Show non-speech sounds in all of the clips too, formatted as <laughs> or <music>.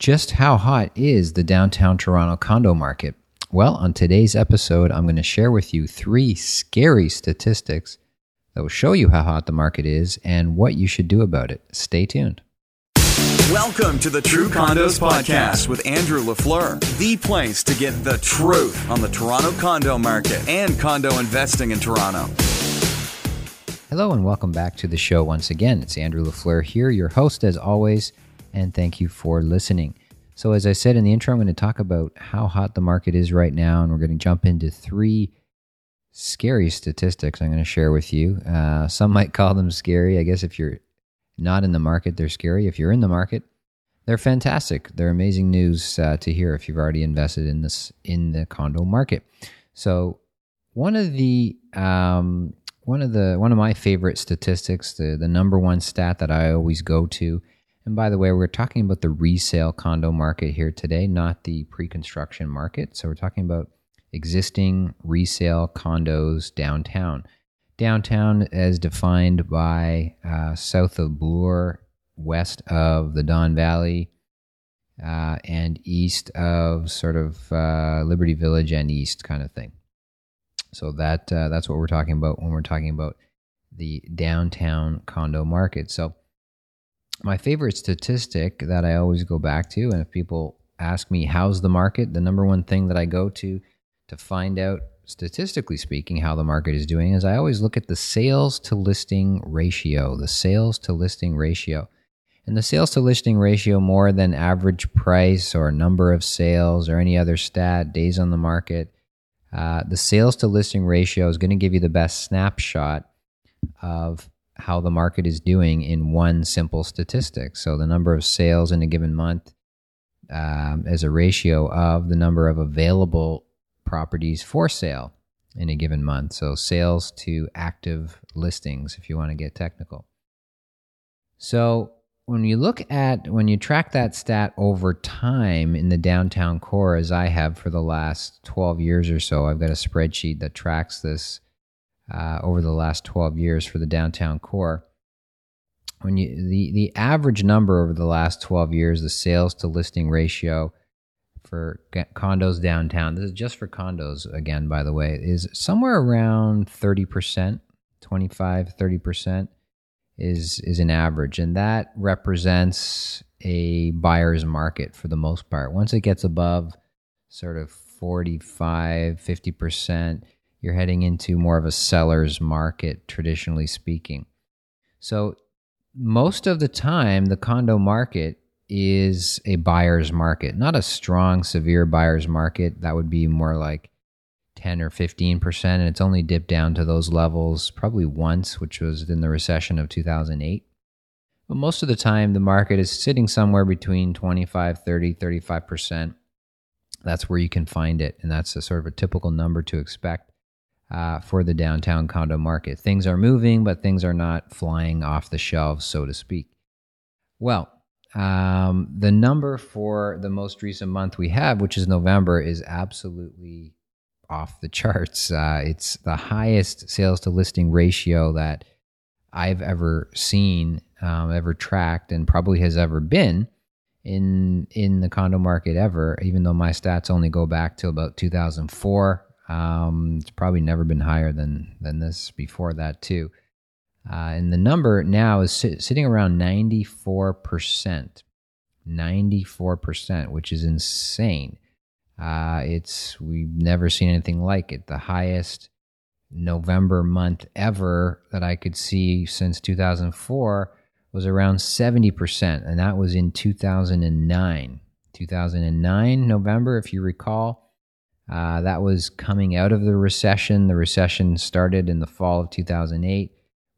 Just how hot is the downtown Toronto condo market? Well, on today's episode, I'm going to share with you three scary statistics that will show you how hot the market is and what you should do about it. Stay tuned. Welcome to the True Condos Podcast with Andrew LaFleur, the place to get the truth on the Toronto condo market and condo investing in Toronto. Hello, and welcome back to the show once again. It's Andrew LaFleur here, your host as always, and thank you for listening. So, as I said in the intro, I'm going to talk about how hot the market is right now, and we're going to jump into three scary statistics I'm going to share with you. Uh, some might call them scary. I guess if you're not in the market, they're scary. If you're in the market, they're fantastic. They're amazing news uh, to hear if you've already invested in this in the condo market. So, one of the um, one of the one of my favorite statistics, the the number one stat that I always go to and by the way, we're talking about the resale condo market here today, not the pre construction market. So we're talking about existing resale condos downtown. Downtown, as defined by uh, south of Bloor, west of the Don Valley, uh, and east of sort of uh, Liberty Village and east kind of thing. So that uh, that's what we're talking about when we're talking about the downtown condo market. So my favorite statistic that I always go back to, and if people ask me how's the market, the number one thing that I go to to find out, statistically speaking, how the market is doing is I always look at the sales to listing ratio, the sales to listing ratio. And the sales to listing ratio, more than average price or number of sales or any other stat, days on the market, uh, the sales to listing ratio is going to give you the best snapshot of how the market is doing in one simple statistic. So the number of sales in a given month um, as a ratio of the number of available properties for sale in a given month. So sales to active listings, if you want to get technical. So when you look at, when you track that stat over time in the downtown core, as I have for the last 12 years or so, I've got a spreadsheet that tracks this uh, over the last 12 years for the downtown core. When you the the average number over the last 12 years, the sales to listing ratio for condos downtown, this is just for condos again, by the way, is somewhere around 30%, 25, 30% is is an average. And that represents a buyer's market for the most part. Once it gets above sort of 45, 50%, you're heading into more of a seller's market, traditionally speaking. So, most of the time, the condo market is a buyer's market, not a strong, severe buyer's market. That would be more like 10 or 15%. And it's only dipped down to those levels probably once, which was in the recession of 2008. But most of the time, the market is sitting somewhere between 25, 30, 35%. That's where you can find it. And that's a sort of a typical number to expect uh, for the downtown condo market. Things are moving, but things are not flying off the shelves, so to speak. Well, um, the number for the most recent month we have, which is November, is absolutely off the charts. <laughs> Uh, it's the highest sales to listing ratio that I've ever seen, um, ever tracked, and probably has ever been in in the condo market ever. Even though my stats only go back to about 2004, um, it's probably never been higher than than this before that too. Uh, and the number now is sit, sitting around 94%. 94%, which is insane. Uh, it's we've never seen anything like it. The highest November month ever that I could see since 2004 was around 70%, and that was in 2009. 2009 November, if you recall, uh, that was coming out of the recession. The recession started in the fall of 2008,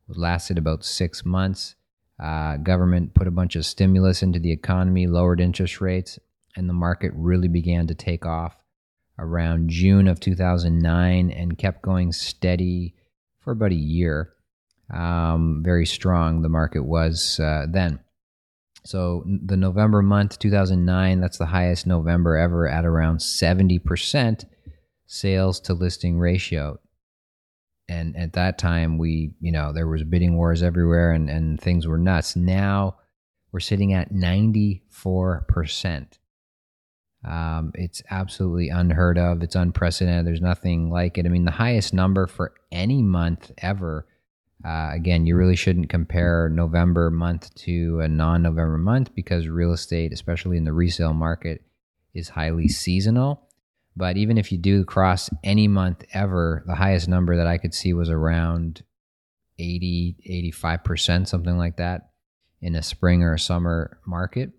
it lasted about six months. Uh, government put a bunch of stimulus into the economy, lowered interest rates, and the market really began to take off around June of 2009 and kept going steady for about a year. Um, very strong the market was uh, then. So the November month, 2009, that's the highest November ever at around 70% sales to listing ratio. And at that time, we, you know, there was bidding wars everywhere and, and things were nuts. Now we're sitting at 94%. Um, it's absolutely unheard of. It's unprecedented. There's nothing like it. I mean, the highest number for any month ever. Uh, again, you really shouldn't compare November month to a non November month because real estate, especially in the resale market, is highly seasonal. But even if you do cross any month ever, the highest number that I could see was around 80, 85%, something like that in a spring or a summer market.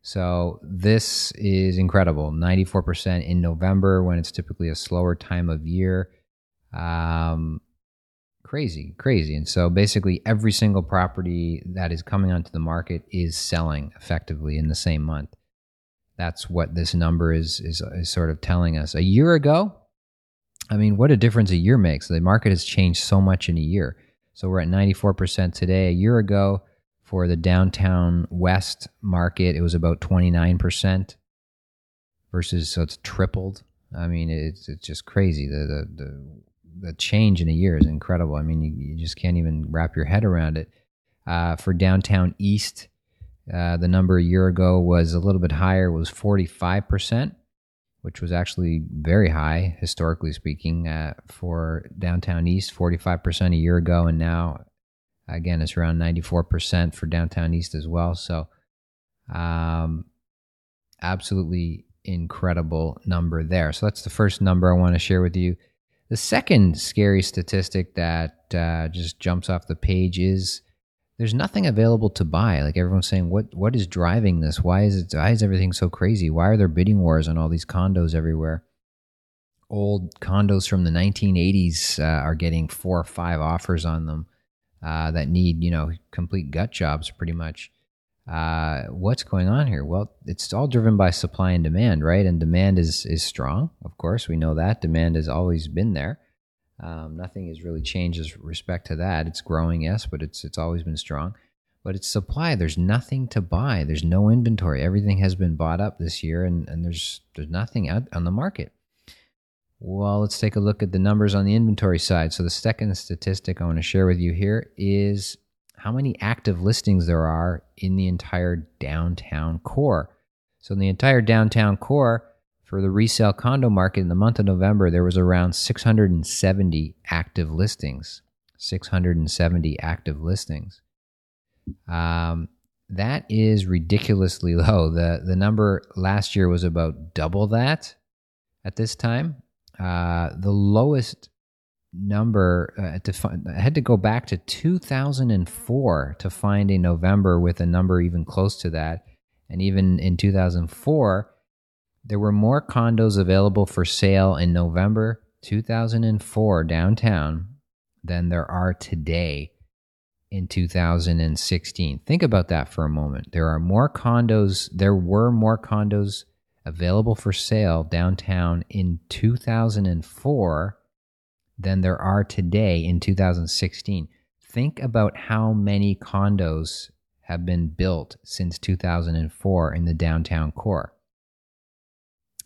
So this is incredible. 94% in November when it's typically a slower time of year. Um, crazy, crazy. And so basically every single property that is coming onto the market is selling effectively in the same month. That's what this number is, is, is sort of telling us. A year ago, I mean, what a difference a year makes. The market has changed so much in a year. So we're at 94% today. A year ago, for the downtown west market, it was about 29% versus, so it's tripled. I mean, it's, it's just crazy. The, the, the, the change in a year is incredible. I mean, you, you just can't even wrap your head around it. Uh, for downtown east, uh, the number a year ago was a little bit higher, was 45%, which was actually very high, historically speaking, uh, for downtown East, 45% a year ago. And now, again, it's around 94% for downtown East as well. So, um, absolutely incredible number there. So, that's the first number I want to share with you. The second scary statistic that uh, just jumps off the page is there's nothing available to buy. Like everyone's saying, what what is driving this? Why is it? Why is everything so crazy? Why are there bidding wars on all these condos everywhere? Old condos from the 1980s uh, are getting four or five offers on them uh, that need you know complete gut jobs, pretty much. Uh, what's going on here? Well, it's all driven by supply and demand, right? And demand is is strong, of course. We know that demand has always been there. Um, nothing has really changed with respect to that. It's growing, yes, but it's it's always been strong. But it's supply. There's nothing to buy. There's no inventory. Everything has been bought up this year, and, and there's there's nothing out on the market. Well, let's take a look at the numbers on the inventory side. So the second statistic I want to share with you here is how many active listings there are in the entire downtown core. So in the entire downtown core, for the resale condo market in the month of November, there was around 670 active listings. 670 active listings. Um, that is ridiculously <laughs> low. The the number last year was about double that at this time. Uh, the lowest number uh, to find, I had to go back to 2004 to find a November with a number even close to that. And even in 2004, there were more condos available for sale in November 2004 downtown than there are today in 2016. Think about that for a moment. There are more condos, there were more condos available for sale downtown in 2004 than there are today in 2016. Think about how many condos have been built since 2004 in the downtown core.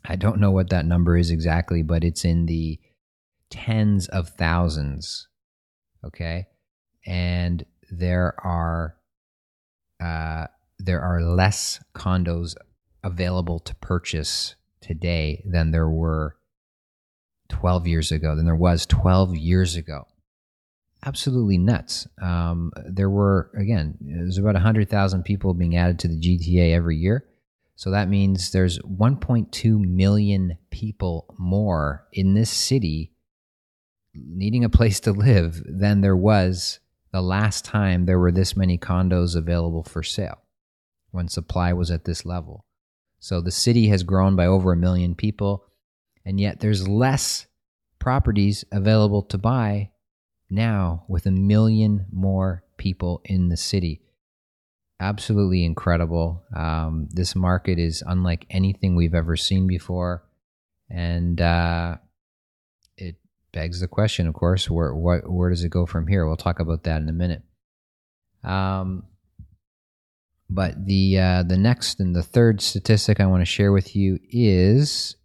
I don't know what that number is exactly, but it's in the tens of thousands. Okay. And there are, uh, there are less condos available to purchase today than there were 12 years ago, than there was 12 years ago. Absolutely nuts. Um, there were, again, there's about 100,000 people being added to the GTA every year. So that means there's 1.2 million people more in this city needing a place to live than there was the last time there were this many condos available for sale when supply was at this level. So the city has grown by over a million people, and yet there's less properties available to buy now with a million more people in the city absolutely incredible. Um, this market is unlike anything we've ever seen before, and uh, it begs the question, of course, where what where does it go from here? We'll talk about that in a minute. Um, but the uh, the next and the third statistic I want to share with you is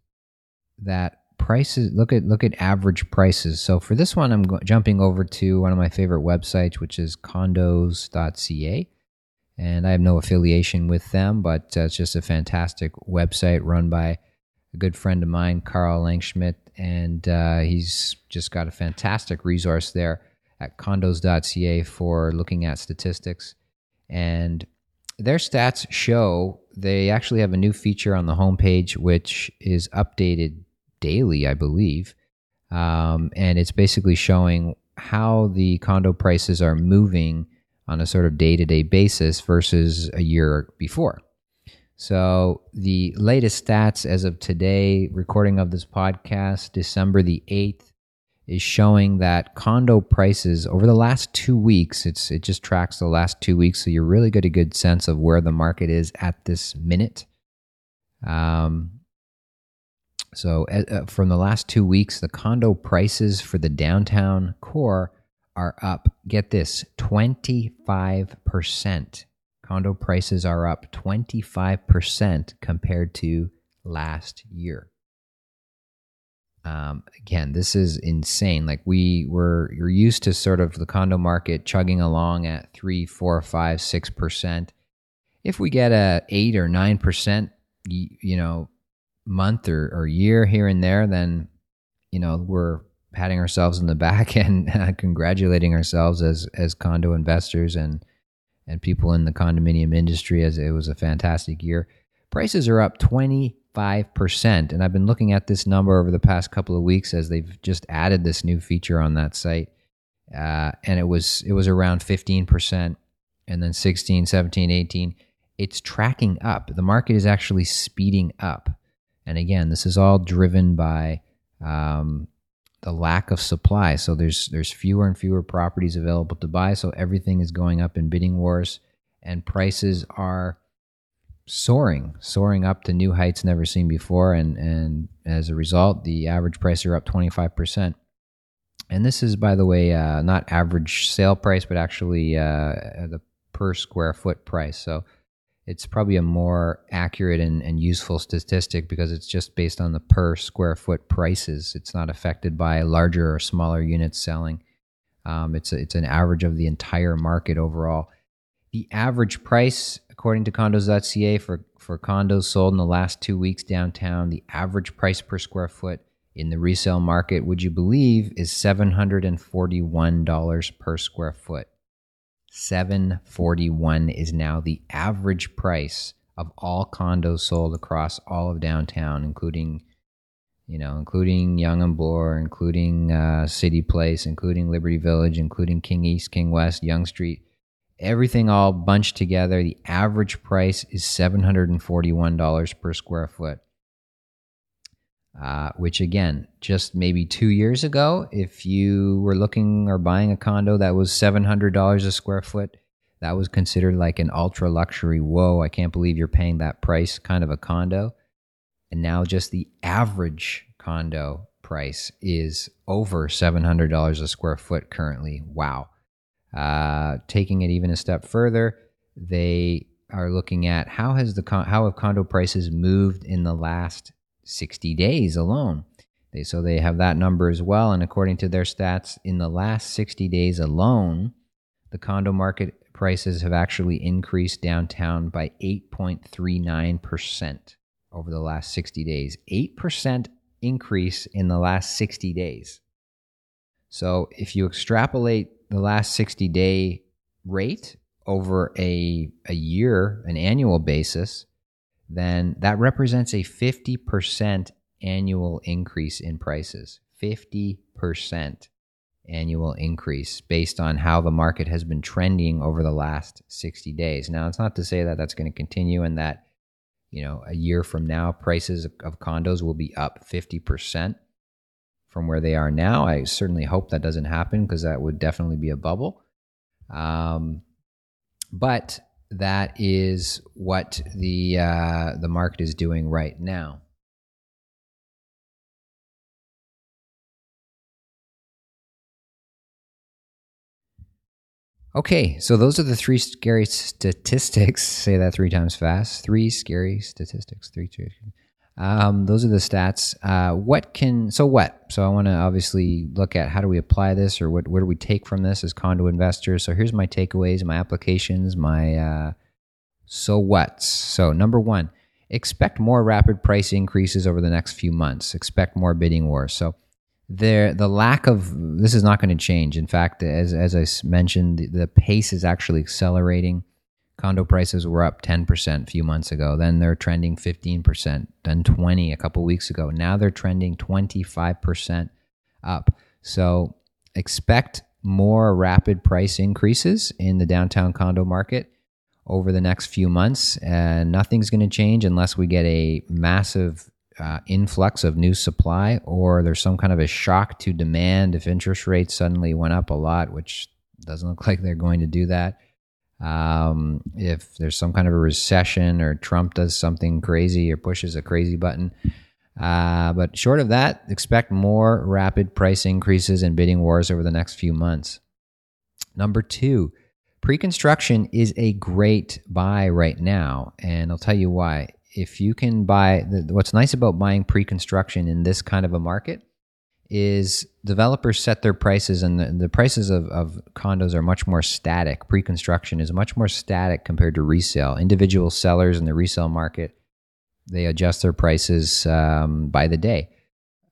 that prices look at look at average prices. So for this one, I'm go- jumping over to one of my favorite websites, which is condos.ca and I have no affiliation with them, but uh, it's just a fantastic website run by a good friend of mine, Carl Langschmidt, and uh, he's just got a fantastic resource there at condos.ca for looking at statistics. And their stats show they actually have a new feature on the homepage, which is updated daily, I believe. Um, and it's basically showing how the condo prices are moving on a sort of day to day basis versus a year before. So, the latest stats as of today, recording of this podcast, December the 8th, is showing that condo prices over the last two weeks, it's, it just tracks the last two weeks. So, you really get a good sense of where the market is at this minute. Um, so, uh, from the last two weeks, the condo prices for the downtown core are up, get this, 25%. Condo prices are up 25% compared to last year. Um, again, this is insane. Like we were, you're used to sort of the condo market chugging along at three, four, five, six percent. If we get a eight or nine percent, you know, month or, or year here and there, then you know we're patting ourselves in the back <laughs> and uh, congratulating ourselves as as condo investors and and people in the condominium industry as it was a fantastic year. Prices are up 25% and I've been looking at this number over the past couple of weeks as they've just added this new feature on that site. Uh, and it was it was around 15% and then 16, 17, 18. It's tracking up. The market is actually speeding up. And again, this is all driven by um, the lack of supply. So there's there's fewer and fewer properties available to buy. So everything is going up in bidding wars, and prices are soaring, soaring up to new heights never seen before. And and as a result, the average price are up 25 percent. And this is, by the way, uh, not average sale price, but actually uh, the per square foot price. So it's probably a more accurate and, and useful statistic because it's just based on the per square foot prices. It's not affected by larger or smaller units selling. Um, it's a, it's an average of the entire market overall. The average price, according to condos.ca, for, for condos sold in the last two weeks downtown, the average price per square foot in the resale market, would you believe, is $741 per square foot. 741 is now the average price of all condos sold across all of downtown, including, you know, including Yonge and Bloor, including uh, City Place, including Liberty Village, including King East, King West, Yonge Street. Everything all bunched together. The average price is $741 per square foot uh, which again, just maybe two years ago, if you were looking or buying a condo that was $700 a square foot, that was considered like an ultra luxury. Whoa, I can't believe you're paying that price kind of a condo. And now just the average condo price is over $700 a square foot currently. Wow. Uh, taking it even a step further, they are looking at how has the con- how have condo prices moved in the last 60 days alone. They, so they have that number as well. And according to their stats, in the last 60 days alone, the condo market prices have actually increased downtown by 8.39% over the last 60 days. 8% increase in the last 60 days. So if you extrapolate the last 60 day rate over a, a year, an annual basis, then that represents a 50% annual increase in prices. 50% annual increase based on how the market has been trending over the last 60 days. Now, it's not to say that that's going to continue and that, you know, a year from now, prices of condos will be up 50% from where they are now. I certainly hope that doesn't happen because that would definitely be a bubble. Um, but that is what the uh, the market is doing right now. Okay, so those are the three scary statistics. <laughs> Say that three times fast. Three scary statistics. Three. Um, those are the stats. Uh, what can so what? So I want to obviously look at how do we apply this, or what where do we take from this as condo investors. So here's my takeaways, my applications, my uh, So what? So, number one, expect more rapid price increases over the next few months. Expect more bidding wars. So, there the lack of this is not going to change. In fact, as as I mentioned, the, the pace is actually accelerating. Condo prices were up 10% a few months ago. Then they're trending 15%, then 20 a couple weeks ago. Now they're trending 25% up. So expect more rapid price increases in the downtown condo market over the next few months. And nothing's going to change unless we get a massive uh, influx of new supply or there's some kind of a shock to demand if interest rates suddenly went up a lot, which doesn't look like they're going to do that. Um, if there's some kind of a recession or Trump does something crazy or pushes a crazy button. Uh, but short of that, expect more rapid price increases and bidding wars over the next few months. Number two, pre construction is a great buy right now. And I'll tell you why. If you can buy, what's nice about buying pre construction in this kind of a market is developers set their prices and the, the prices of, of condos are much more static. Pre-construction is much more static compared to resale. Individual sellers in the resale market, they adjust their prices um, by the day.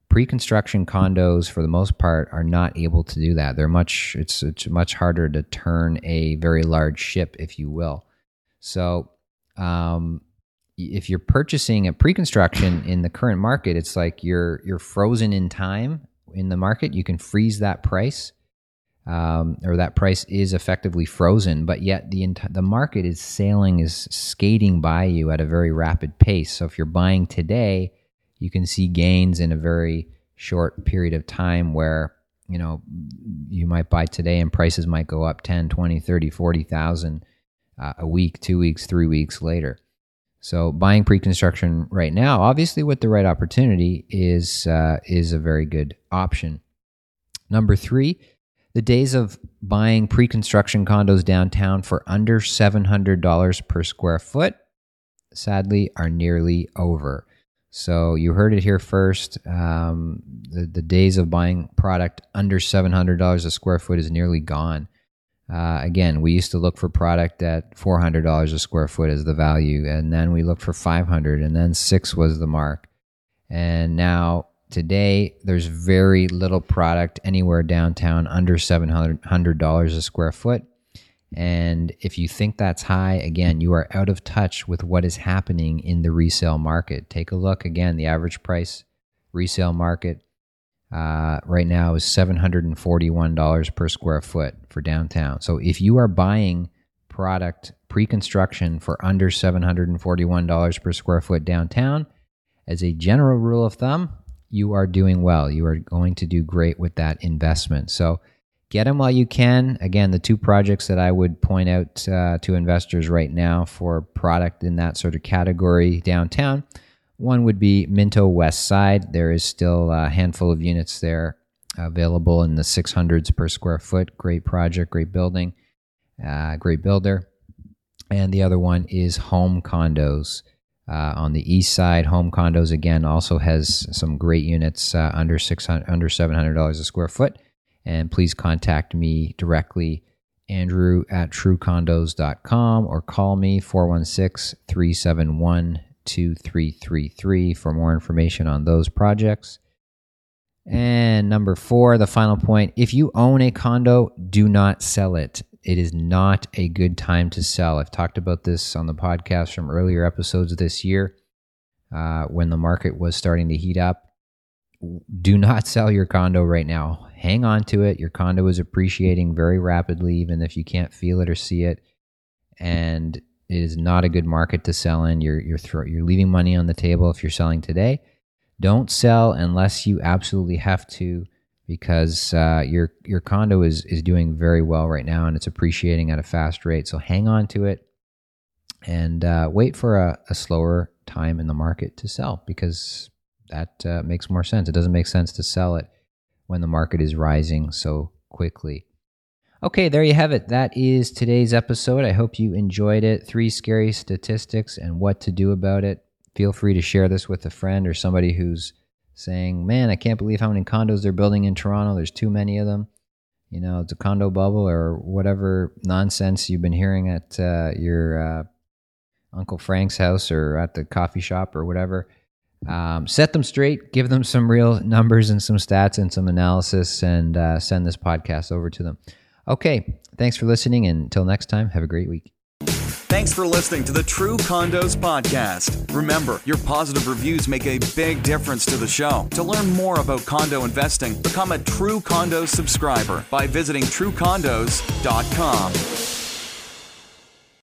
Pre-construction condos, for the most part, are not able to do that. They're much it's it's much harder to turn a very large ship, if you will. So, um, if you're purchasing a pre-construction in the current market, it's like you're you're frozen in time in the market. You can freeze that price, um, or that price is effectively frozen. But yet the ent- the market is sailing is skating by you at a very rapid pace. So if you're buying today, you can see gains in a very short period of time where you know you might buy today and prices might go up 10 20 30 40,000 uh, a week 2 weeks 3 weeks later so buying pre-construction right now, obviously with the right opportunity, is uh, is a very good option. Number three, the days of buying pre-construction condos downtown for under seven hundred dollars per square foot, sadly, are nearly over. So you heard it here first. Um, the the days of buying product under seven hundred dollars a square foot is nearly gone. Uh, again, we used to look for product at $400 a square foot as the value, and then we looked for 500, and then six was the mark. And now today, there's very little product anywhere downtown under $700 a square foot. And if you think that's high, again, you are out of touch with what is happening in the resale market. Take a look again, the average price resale market uh, right now is $741 per square foot for downtown. So if you are buying product pre-construction for under $741 per square foot downtown, as a general rule of thumb, you are doing well. You are going to do great with that investment. So get them while you can. Again, the two projects that I would point out uh, to investors right now for product in that sort of category downtown one would be Minto West Side. There is still a handful of units there available in the 600s per square foot. Great project, great building, uh, great builder. And the other one is Home Condos. Uh, on the east side, Home Condos again also has some great units uh, under six hundred, under seven hundred dollars a square foot. And please contact me directly, Andrew at truecondos.com or call me 416 371 2333 for more information on those projects. And number four, the final point if you own a condo, do not sell it. It is not a good time to sell. I've talked about this on the podcast from earlier episodes this year uh, when the market was starting to heat up. Do not <laughs> sell your condo right now. Hang on to it. Your condo is appreciating very rapidly, even if you can't feel it or see it. And it is not a good market to sell in. You're you're throw, you're leaving money on the table if you're selling today. Don't sell unless you absolutely have to, because uh, your your condo is is doing very well right now and it's appreciating at a fast rate. So hang on to it and uh, wait for a, a, slower time in the market to sell because that uh, makes more sense. It doesn't make sense to sell it when the market is rising so quickly. Okay, there you have it. That is today's episode. I hope you enjoyed it. Three scary statistics and what to do about it. Feel free to share this with a friend or somebody who's saying, Man, I can't believe how many condos they're building in Toronto. There's too many of them. You know, it's a condo bubble or whatever nonsense you've been hearing at uh, your uh, Uncle Frank's house or at the coffee shop or whatever. Um, set them straight, give them some real numbers and some stats and some analysis, and uh, send this podcast over to them. Okay, thanks for listening. And until next time, have a great week. Thanks for listening to the True Condos Podcast. Remember, your positive reviews make a big difference to the show. To learn more about condo investing, become a True Condos subscriber by visiting truecondos.com.